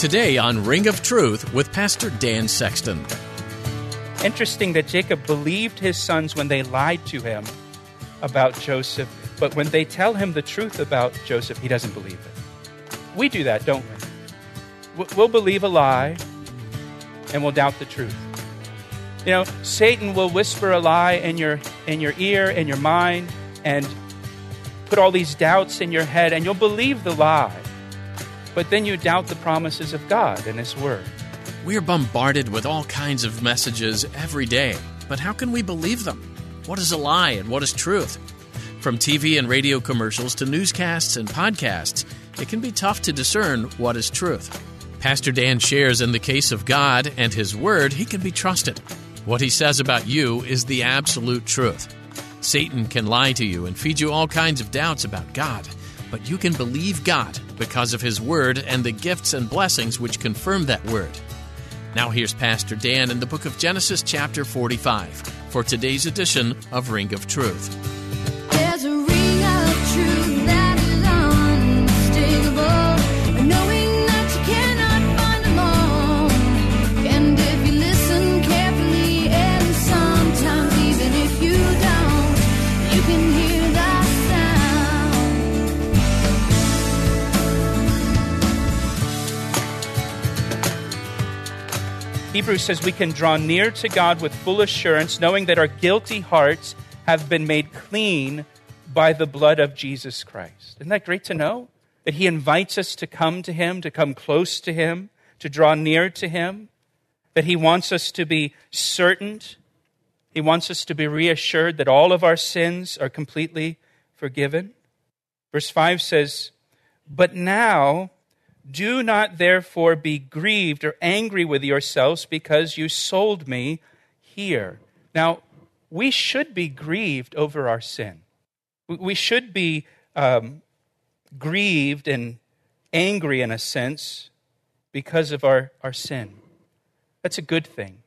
Today on Ring of Truth with Pastor Dan Sexton. Interesting that Jacob believed his sons when they lied to him about Joseph, but when they tell him the truth about Joseph, he doesn't believe it. We do that, don't we? We'll believe a lie and we'll doubt the truth. You know, Satan will whisper a lie in your in your ear and your mind and put all these doubts in your head and you'll believe the lie. But then you doubt the promises of God and his word. We're bombarded with all kinds of messages every day, but how can we believe them? What is a lie and what is truth? From TV and radio commercials to newscasts and podcasts, it can be tough to discern what is truth. Pastor Dan shares in the case of God and His Word, He can be trusted. What He says about you is the absolute truth. Satan can lie to you and feed you all kinds of doubts about God, but you can believe God because of His Word and the gifts and blessings which confirm that Word. Now, here's Pastor Dan in the book of Genesis, chapter 45, for today's edition of Ring of Truth. Hebrews says we can draw near to God with full assurance, knowing that our guilty hearts have been made clean by the blood of Jesus Christ. Isn't that great to know? That He invites us to come to Him, to come close to Him, to draw near to Him, that He wants us to be certain, He wants us to be reassured that all of our sins are completely forgiven. Verse 5 says, But now, do not therefore be grieved or angry with yourselves because you sold me here. Now, we should be grieved over our sin. We- should be um, grieved and angry in a sense because of our, our sin. That's a good thing.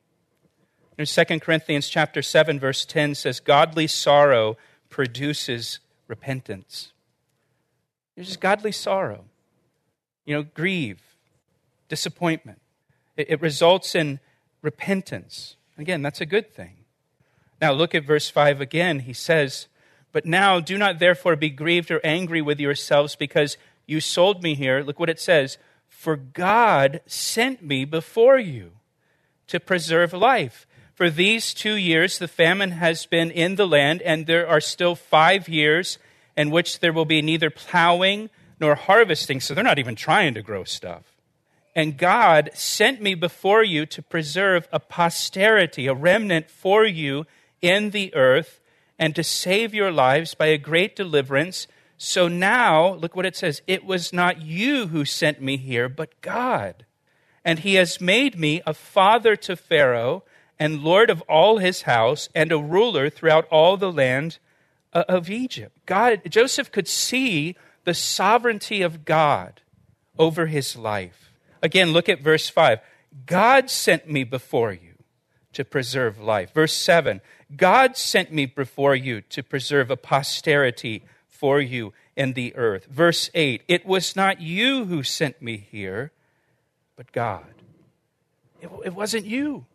In 2 Corinthians chapter 7 verse 10 says godly sorrow produces repentance. There's just godly sorrow you know, grieve, disappointment. It, it results in repentance. Again, that's a good thing. Now, look at verse 5 again. He says, But now do not therefore be grieved or angry with yourselves because you sold me here. Look what it says. For God sent me before you to preserve life. For these two years, the famine has been in the land, and there are still five years in which there will be neither plowing nor harvesting. So they're not even trying to grow stuff. And God sent me before you to preserve a posterity, a remnant for you in the earth, and to save your lives by a great deliverance. So now, look what it says it was not you who sent me here, but God. And he has made me a father to Pharaoh, and lord of all his house, and a ruler throughout all the land uh, of Egypt. God, Joseph could see the sovereignty of God over his life. Again, look at verse 5. God sent me before you to preserve life. Verse 7. God sent me before you to preserve a posterity for you in the earth. Verse 8. It was not you who sent me here, but God. It, it wasn't you.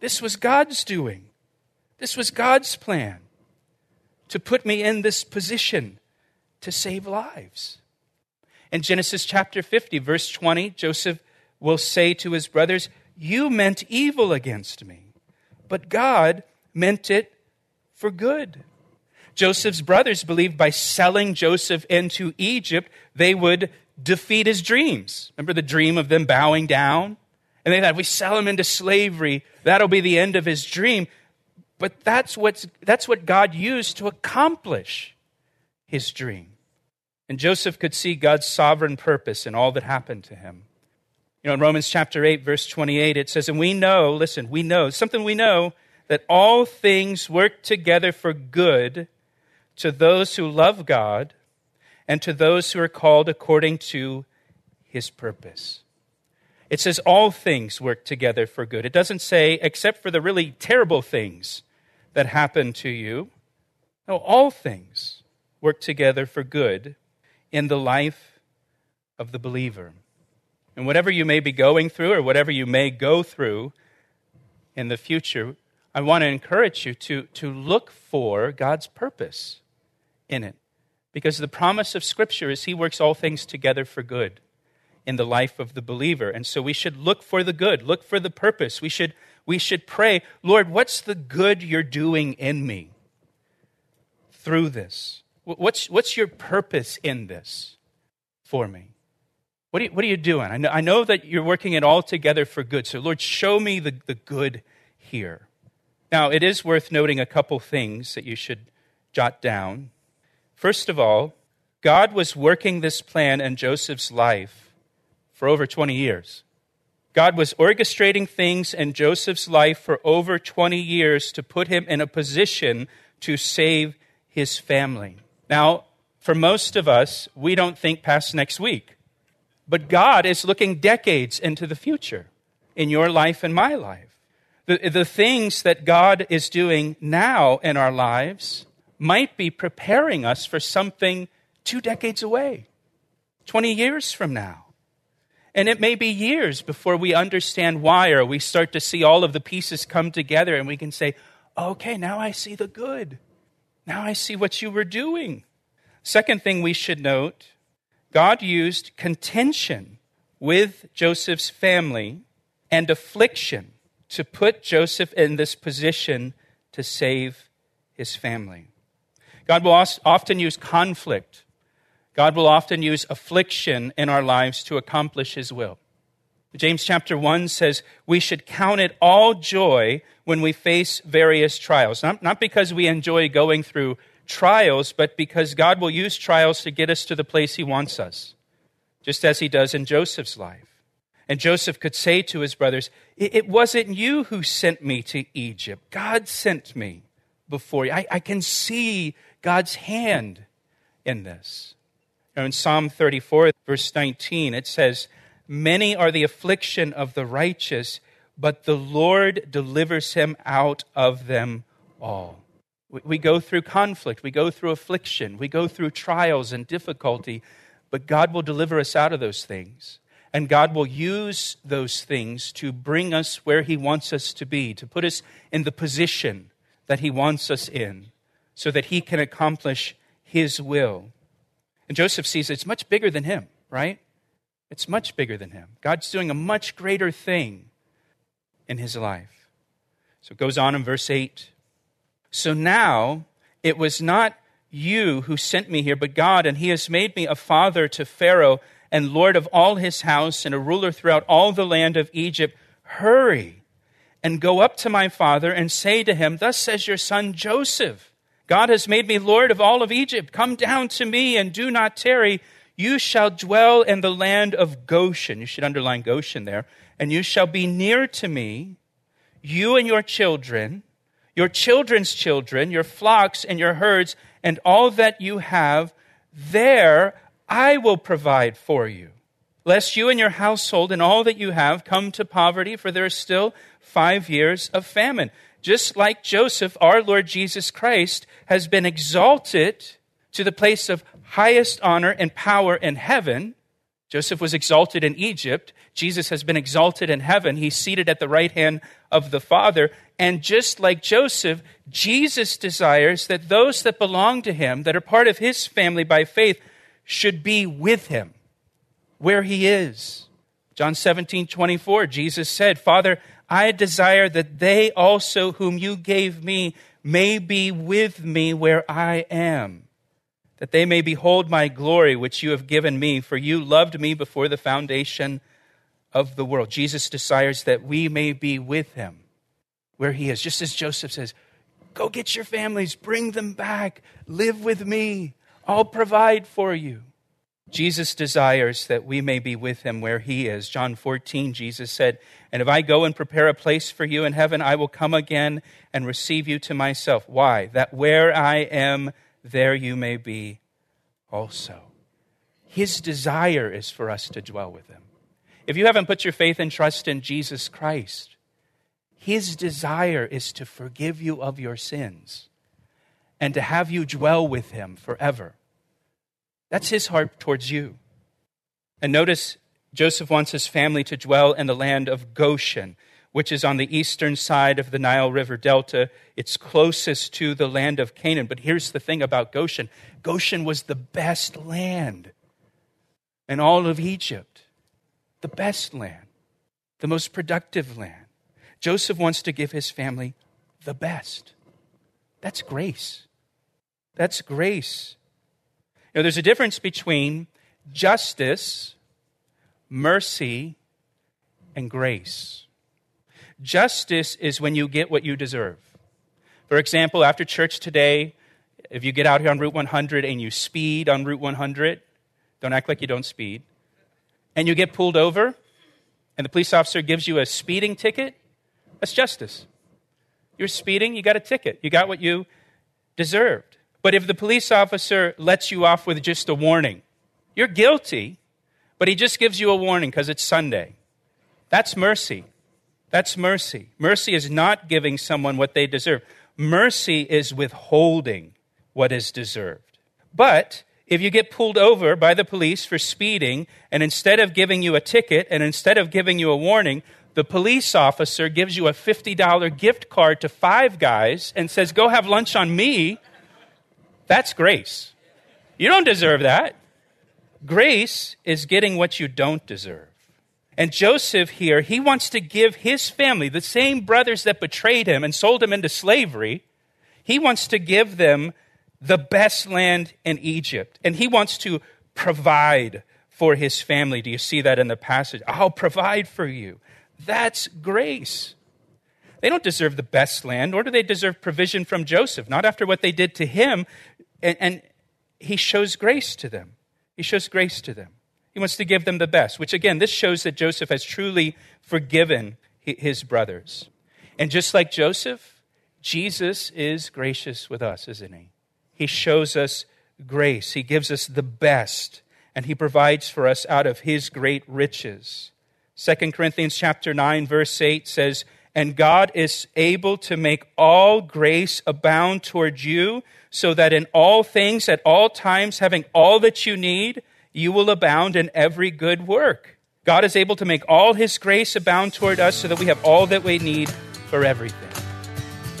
This was God's doing. This was God's plan to put me in this position to save lives. In Genesis chapter 50, verse 20, Joseph will say to his brothers, You meant evil against me, but God meant it for good. Joseph's brothers believed by selling Joseph into Egypt, they would defeat his dreams. Remember the dream of them bowing down? And they thought, if we sell him into slavery, that'll be the end of his dream. But that's, what's, that's what God used to accomplish his dream. And Joseph could see God's sovereign purpose in all that happened to him. You know, in Romans chapter 8, verse 28, it says, And we know, listen, we know, something we know, that all things work together for good to those who love God and to those who are called according to his purpose. It says all things work together for good. It doesn't say except for the really terrible things that happen to you. No, all things work together for good in the life of the believer. And whatever you may be going through or whatever you may go through in the future, I want to encourage you to, to look for God's purpose in it. Because the promise of Scripture is He works all things together for good in the life of the believer. And so we should look for the good, look for the purpose. We should, we should pray, Lord, what's the good you're doing in me through this? What's, what's your purpose in this for me? What are you, what are you doing? I know, I know that you're working it all together for good. So, Lord, show me the, the good here. Now, it is worth noting a couple things that you should jot down. First of all, God was working this plan in Joseph's life for over 20 years. God was orchestrating things in Joseph's life for over 20 years to put him in a position to save his family. Now, for most of us, we don't think past next week. But God is looking decades into the future in your life and my life. The, the things that God is doing now in our lives might be preparing us for something two decades away, 20 years from now. And it may be years before we understand why, or we start to see all of the pieces come together and we can say, okay, now I see the good. Now I see what you were doing. Second thing we should note God used contention with Joseph's family and affliction to put Joseph in this position to save his family. God will often use conflict. God will often use affliction in our lives to accomplish his will. James chapter 1 says we should count it all joy when we face various trials. Not, not because we enjoy going through trials, but because God will use trials to get us to the place he wants us, just as he does in Joseph's life. And Joseph could say to his brothers, It wasn't you who sent me to Egypt. God sent me before you. I, I can see God's hand in this. Now, in Psalm 34, verse 19, it says, Many are the affliction of the righteous, but the Lord delivers him out of them all. We go through conflict, we go through affliction, we go through trials and difficulty, but God will deliver us out of those things. And God will use those things to bring us where He wants us to be, to put us in the position that He wants us in, so that He can accomplish His will. And Joseph sees it's much bigger than him, right? It's much bigger than him. God's doing a much greater thing in his life. So it goes on in verse 8. So now it was not you who sent me here, but God, and he has made me a father to Pharaoh and lord of all his house and a ruler throughout all the land of Egypt. Hurry and go up to my father and say to him, Thus says your son Joseph, God has made me lord of all of Egypt. Come down to me and do not tarry you shall dwell in the land of Goshen. You should underline Goshen there. And you shall be near to me, you and your children, your children's children, your flocks and your herds, and all that you have. There I will provide for you. Lest you and your household and all that you have come to poverty, for there is still five years of famine. Just like Joseph, our Lord Jesus Christ has been exalted to the place of highest honor and power in heaven. Joseph was exalted in Egypt. Jesus has been exalted in heaven. He's seated at the right hand of the Father. And just like Joseph, Jesus desires that those that belong to him, that are part of his family by faith, should be with him where he is. John 17, 24, Jesus said, Father, I desire that they also whom you gave me may be with me where I am that they may behold my glory which you have given me, for you loved me before the foundation of the world. Jesus desires that we may be with him where he is. Just as Joseph says, Go get your families, bring them back, live with me, I'll provide for you. Jesus desires that we may be with him where he is. John 14, Jesus said, And if I go and prepare a place for you in heaven, I will come again and receive you to myself. Why? That where I am, there you may be also. His desire is for us to dwell with him. If you haven't put your faith and trust in Jesus Christ, his desire is to forgive you of your sins and to have you dwell with him forever. That's his heart towards you. And notice Joseph wants his family to dwell in the land of Goshen, which is on the eastern side of the Nile River Delta. It's closest to the land of Canaan. But here's the thing about Goshen Goshen was the best land in all of Egypt, the best land, the most productive land. Joseph wants to give his family the best. That's grace. That's grace. You know, there's a difference between justice, mercy, and grace. Justice is when you get what you deserve. For example, after church today, if you get out here on Route 100 and you speed on Route 100, don't act like you don't speed, and you get pulled over, and the police officer gives you a speeding ticket, that's justice. You're speeding, you got a ticket. You got what you deserved. But if the police officer lets you off with just a warning, you're guilty, but he just gives you a warning because it's Sunday. That's mercy. That's mercy. Mercy is not giving someone what they deserve. Mercy is withholding what is deserved. But if you get pulled over by the police for speeding, and instead of giving you a ticket and instead of giving you a warning, the police officer gives you a $50 gift card to Five Guys and says, Go have lunch on me, that's grace. You don't deserve that. Grace is getting what you don't deserve. And Joseph here, he wants to give his family, the same brothers that betrayed him and sold him into slavery, he wants to give them the best land in Egypt. And he wants to provide for his family. Do you see that in the passage? I'll provide for you. That's grace. They don't deserve the best land, nor do they deserve provision from Joseph, not after what they did to him. And, and, he shows grace to them. He shows grace to them. He wants to give them the best, which again, this shows that Joseph has truly forgiven his brothers. And just like Joseph, Jesus is gracious with us, isn't he? He shows us grace. He gives us the best, and he provides for us out of his great riches. 2 Corinthians chapter 9 verse 8 says, "And God is able to make all grace abound toward you, so that in all things at all times having all that you need, you will abound in every good work." God is able to make all his grace abound toward us so that we have all that we need for everything.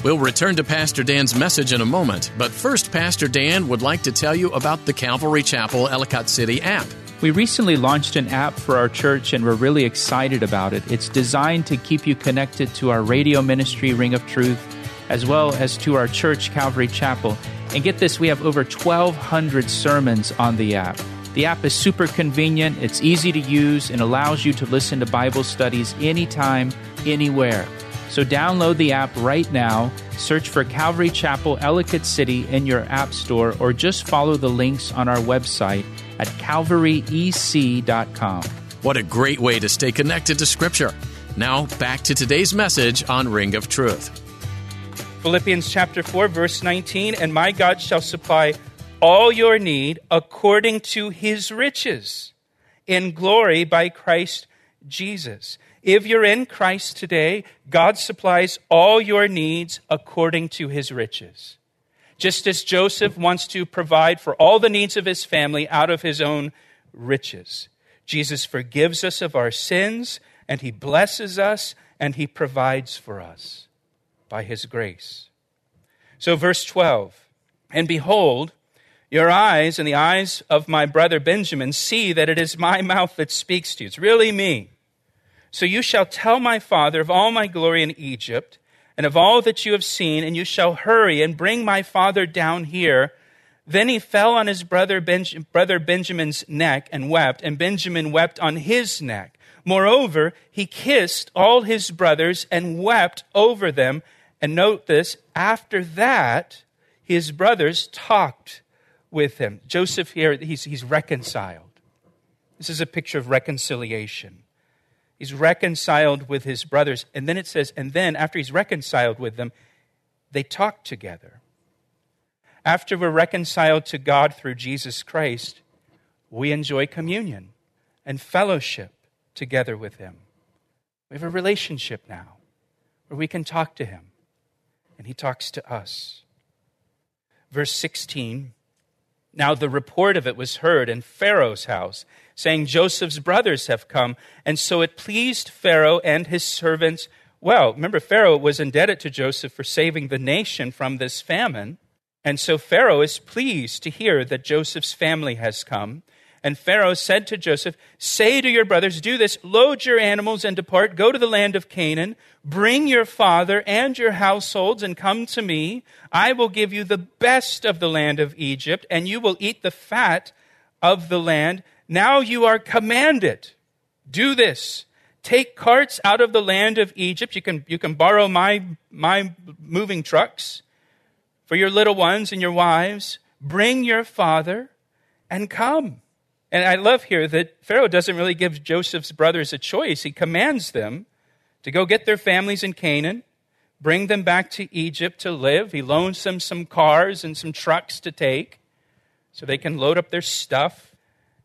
We'll return to Pastor Dan's message in a moment, but first, Pastor Dan would like to tell you about the Calvary Chapel Ellicott City app. We recently launched an app for our church and we're really excited about it. It's designed to keep you connected to our radio ministry, Ring of Truth, as well as to our church, Calvary Chapel. And get this, we have over 1,200 sermons on the app. The app is super convenient, it's easy to use, and allows you to listen to Bible studies anytime, anywhere. So download the app right now, search for Calvary Chapel Ellicott City in your app store, or just follow the links on our website at calvaryec.com. What a great way to stay connected to Scripture. Now, back to today's message on Ring of Truth. Philippians chapter 4, verse 19 And my God shall supply all your need according to his riches in glory by Christ Jesus. If you're in Christ today, God supplies all your needs according to his riches. Just as Joseph wants to provide for all the needs of his family out of his own riches. Jesus forgives us of our sins, and he blesses us, and he provides for us by his grace. So, verse 12 And behold, your eyes and the eyes of my brother Benjamin see that it is my mouth that speaks to you. It's really me. So you shall tell my father of all my glory in Egypt and of all that you have seen, and you shall hurry and bring my father down here. Then he fell on his brother, Benj- brother Benjamin's neck and wept, and Benjamin wept on his neck. Moreover, he kissed all his brothers and wept over them. And note this after that, his brothers talked with him. Joseph here, he's, he's reconciled. This is a picture of reconciliation. He's reconciled with his brothers. And then it says, and then after he's reconciled with them, they talk together. After we're reconciled to God through Jesus Christ, we enjoy communion and fellowship together with him. We have a relationship now where we can talk to him and he talks to us. Verse 16 Now the report of it was heard in Pharaoh's house, saying, Joseph's brothers have come. And so it pleased Pharaoh and his servants well. Remember, Pharaoh was indebted to Joseph for saving the nation from this famine. And so Pharaoh is pleased to hear that Joseph's family has come. And Pharaoh said to Joseph, Say to your brothers, do this, load your animals and depart, go to the land of Canaan, bring your father and your households and come to me. I will give you the best of the land of Egypt, and you will eat the fat of the land. Now you are commanded, do this. Take carts out of the land of Egypt. You can, you can borrow my, my moving trucks for your little ones and your wives. Bring your father and come. And I love here that Pharaoh doesn't really give Joseph's brothers a choice. He commands them to go get their families in Canaan, bring them back to Egypt to live. He loans them some cars and some trucks to take so they can load up their stuff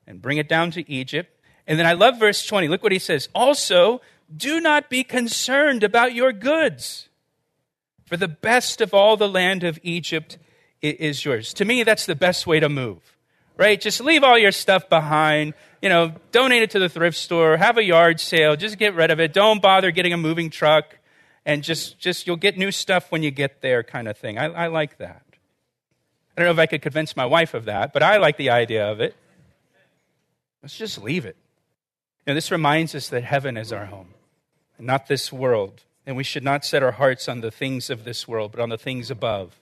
and bring it down to Egypt. And then I love verse 20. Look what he says. Also, do not be concerned about your goods, for the best of all the land of Egypt is yours. To me, that's the best way to move right? Just leave all your stuff behind. You know, donate it to the thrift store, have a yard sale, just get rid of it. Don't bother getting a moving truck, and just, just you'll get new stuff when you get there, kind of thing. I, I like that. I don't know if I could convince my wife of that, but I like the idea of it. Let's just leave it. You know, this reminds us that heaven is our home, and not this world. And we should not set our hearts on the things of this world, but on the things above,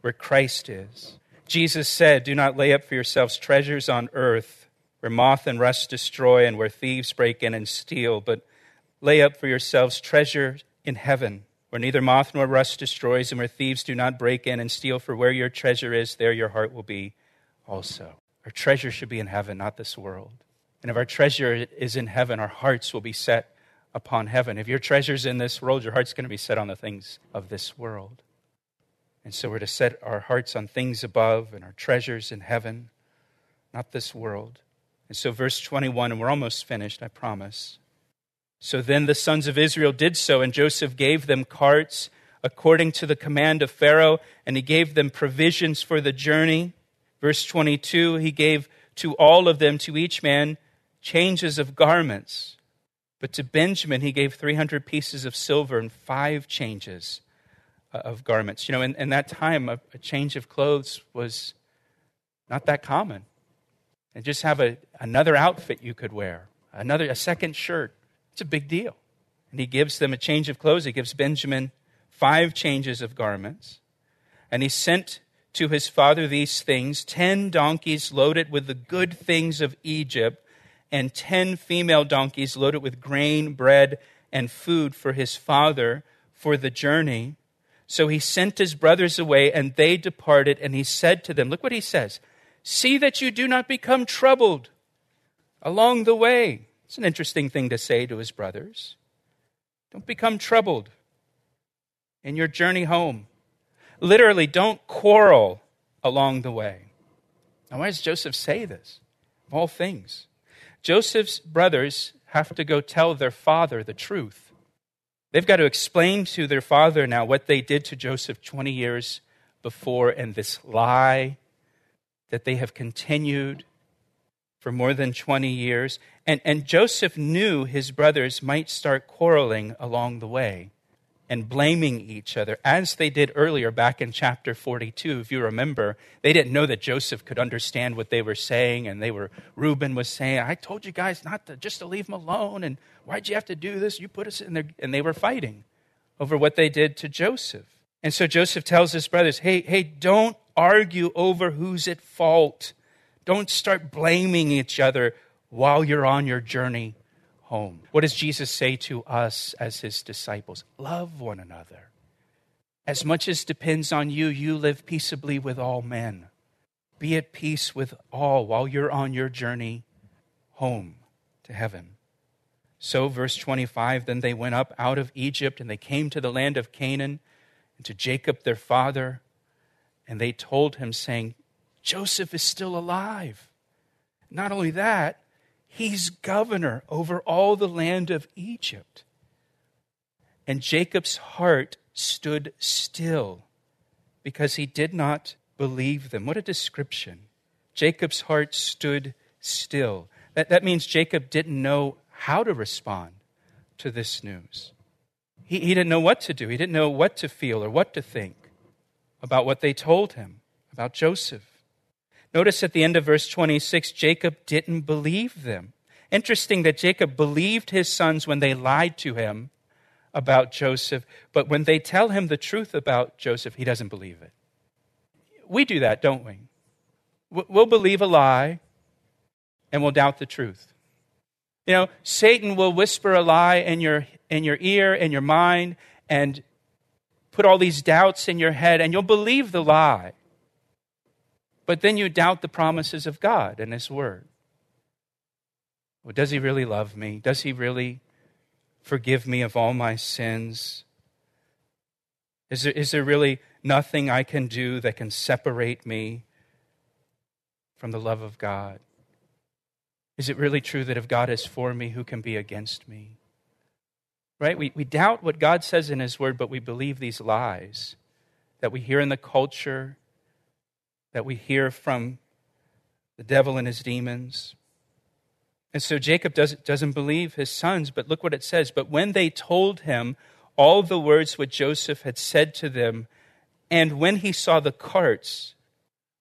where Christ is. Jesus said, Do not lay up for yourselves treasures on earth where moth and rust destroy and where thieves break in and steal, but lay up for yourselves treasure in heaven where neither moth nor rust destroys and where thieves do not break in and steal. For where your treasure is, there your heart will be also. Our treasure should be in heaven, not this world. And if our treasure is in heaven, our hearts will be set upon heaven. If your treasure's in this world, your heart's going to be set on the things of this world. And so we're to set our hearts on things above and our treasures in heaven, not this world. And so, verse 21, and we're almost finished, I promise. So then the sons of Israel did so, and Joseph gave them carts according to the command of Pharaoh, and he gave them provisions for the journey. Verse 22, he gave to all of them, to each man, changes of garments. But to Benjamin, he gave 300 pieces of silver and five changes Uh, of garments. You know, in, in that time, a, a, change of clothes was not that common. And just have a, another outfit you could wear, another, a second shirt. It's a big deal. And he gives them a change of clothes. He gives Benjamin five changes of garments. And he sent to his father these things ten donkeys loaded with the good things of Egypt, and ten female donkeys loaded with grain, bread, and food for his father for the journey. So he sent his brothers away, and they departed, and he said to them, Look what he says See that you do not become troubled along the way. It's an interesting thing to say to his brothers. Don't become troubled in your journey home. Literally, don't quarrel along the way. Now, why does Joseph say this? Of all things, Joseph's brothers have to go tell their father the truth. They've got to explain to their father now what they did to Joseph 20 years before and this lie that they have continued for more than 20 years. And, and Joseph knew his brothers might start quarreling along the way and blaming each other, as they did earlier back in chapter 42. If you remember, they didn't know that Joseph could understand what they were saying, and they were, Reuben was saying, I told you guys not to, just to leave him alone, and why'd you have to do this? You put us in there. And they were fighting over what they did to Joseph. And so Joseph tells his brothers, hey, hey, don't argue over who's at fault. Don't start blaming each other while you're on your journey home. What does Jesus say to us as his disciples? Love one another. As much as depends on you, you live peaceably with all men. Be at peace with all while you're on your journey home to heaven. So, verse 25 then they went up out of Egypt and they came to the land of Canaan and to Jacob their father, and they told him, saying, Joseph is still alive. Not only that, he's governor over all the land of Egypt. And Jacob's heart stood still because he did not believe them. What a description. Jacob's heart stood still. That, that means Jacob didn't know how to respond to this news. He, he didn't know what to do, he didn't know what to feel or what to think about what they told him about Joseph. Notice at the end of verse 26, Jacob didn't believe them. Interesting that Jacob believed his sons when they lied to him about Joseph, but when they tell him the truth about Joseph, he doesn't believe it. We do that, don't we? We'll believe a lie and we'll doubt the truth. You know, Satan will whisper a lie in your, in your ear, in your mind, and put all these doubts in your head, and you'll believe the lie. But then you doubt the promises of God and His Word. Well, does He really love me? Does He really forgive me of all my sins? Is there, is there really nothing I can do that can separate me from the love of God? Is it really true that if God is for me, who can be against me? Right? We, we doubt what God says in His Word, but we believe these lies that we hear in the culture, that we hear from the devil and his demons. And so Jacob doesn't, doesn't believe his sons, but look what it says. But when they told him all the words which Joseph had said to them, and when he saw the carts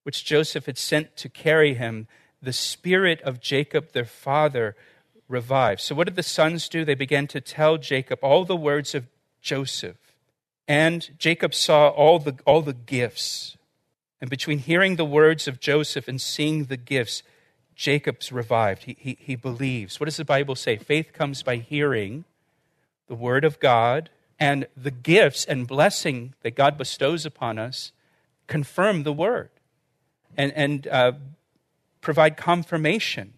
which Joseph had sent to carry him, the spirit of Jacob, their father, revived. So, what did the sons do? They began to tell Jacob all the words of Joseph. And Jacob saw all the, all the gifts. And between hearing the words of Joseph and seeing the gifts, Jacob's revived. He, he, he believes. What does the Bible say? Faith comes by hearing the word of God, and the gifts and blessing that God bestows upon us confirm the word. And, and uh, provide confirmation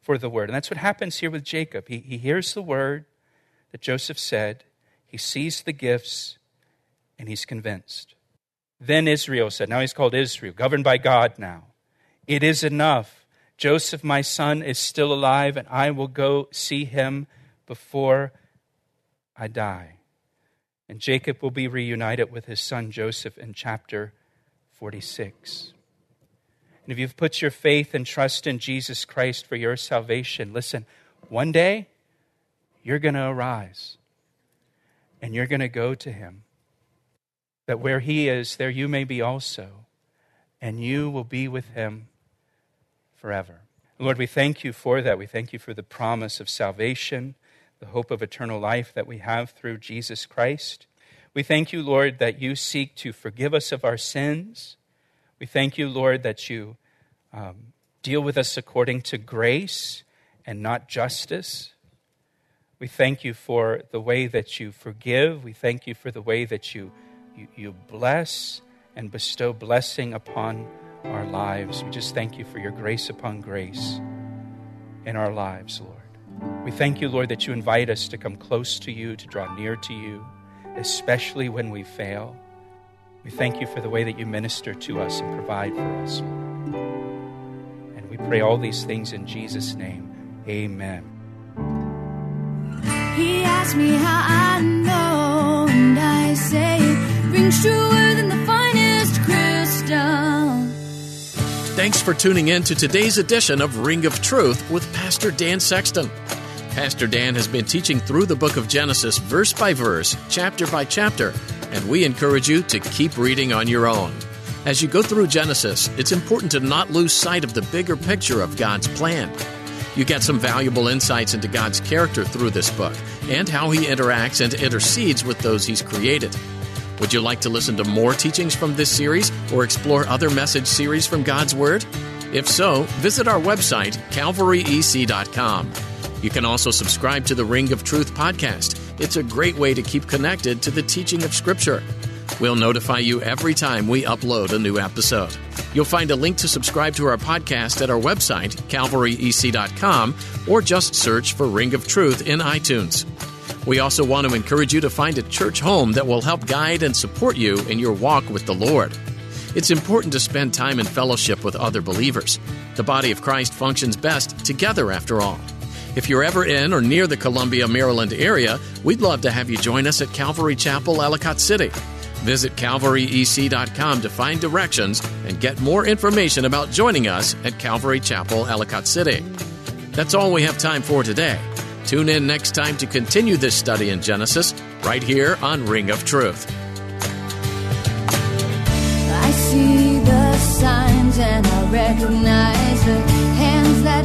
for the word. And that's what happens here with Jacob. He, he hears the word that Joseph said, he sees the gifts, and he's convinced. Then Israel said, now he's called Israel, governed by God now. It is enough. Joseph, my son, is still alive, and I will go see him before I die. And Jacob will be reunited with his son Joseph in chapter 46. And if you've put your faith and trust in Jesus Christ for your salvation, listen, one day you're going to arise and you're going to go to him. That where he is, there you may be also, and you will be with him forever. Lord, we thank you for that. We thank you for the promise of salvation, the hope of eternal life that we have through Jesus Christ. We thank you, Lord, that you seek to forgive us of our sins we thank you, Lord, that you um, deal with us according to grace and not justice. We thank you for the way that you forgive. We thank you for the way that you, you, bless and bestow blessing upon our lives. We just thank you for your grace upon grace in our lives, Lord. We thank you, Lord, that you invite us to come close to you, to draw near to you, especially when we fail. We thank you for the way that you minister to us and provide for us. And we pray all these things in Jesus' name. Amen. He asked me how I truer than the finest crystal. Thanks for tuning in to today's edition of Ring of Truth with Pastor Dan Sexton. Pastor Dan has been teaching through the book of Genesis verse by verse, chapter by chapter and we encourage you to keep reading on your own. As you go through Genesis, it's important to not lose sight of the bigger picture of God's plan. You get some valuable insights into God's character through this book and how He interacts and intercedes with those He's created. Would you like to listen to more teachings from this series or explore other message series from God's Word? If so, visit our website, calvaryec.com. You can also subscribe to the Ring of Truth podcast it's a great way to keep connected to the teaching of Scripture. We'll notify you every time we upload a new episode. You'll find a link to subscribe to our podcast at our website, calvaryec.com, or just search for Ring of Truth in iTunes. We also want to encourage you to find a church home that will help guide and support you in your walk with the Lord. It's important to spend time in fellowship with other believers. The body of Christ functions best together, after all. If you're ever in or near the Columbia, Maryland area, we'd love to have you join us at Calvary Chapel, Ellicott City. Visit calvaryec.com to find directions and get more information about joining us at Calvary Chapel, Ellicott City. That's all we have time for today. Tune in next time to continue this study in Genesis, right here on Ring of Truth. I see the signs and I recognize the hands that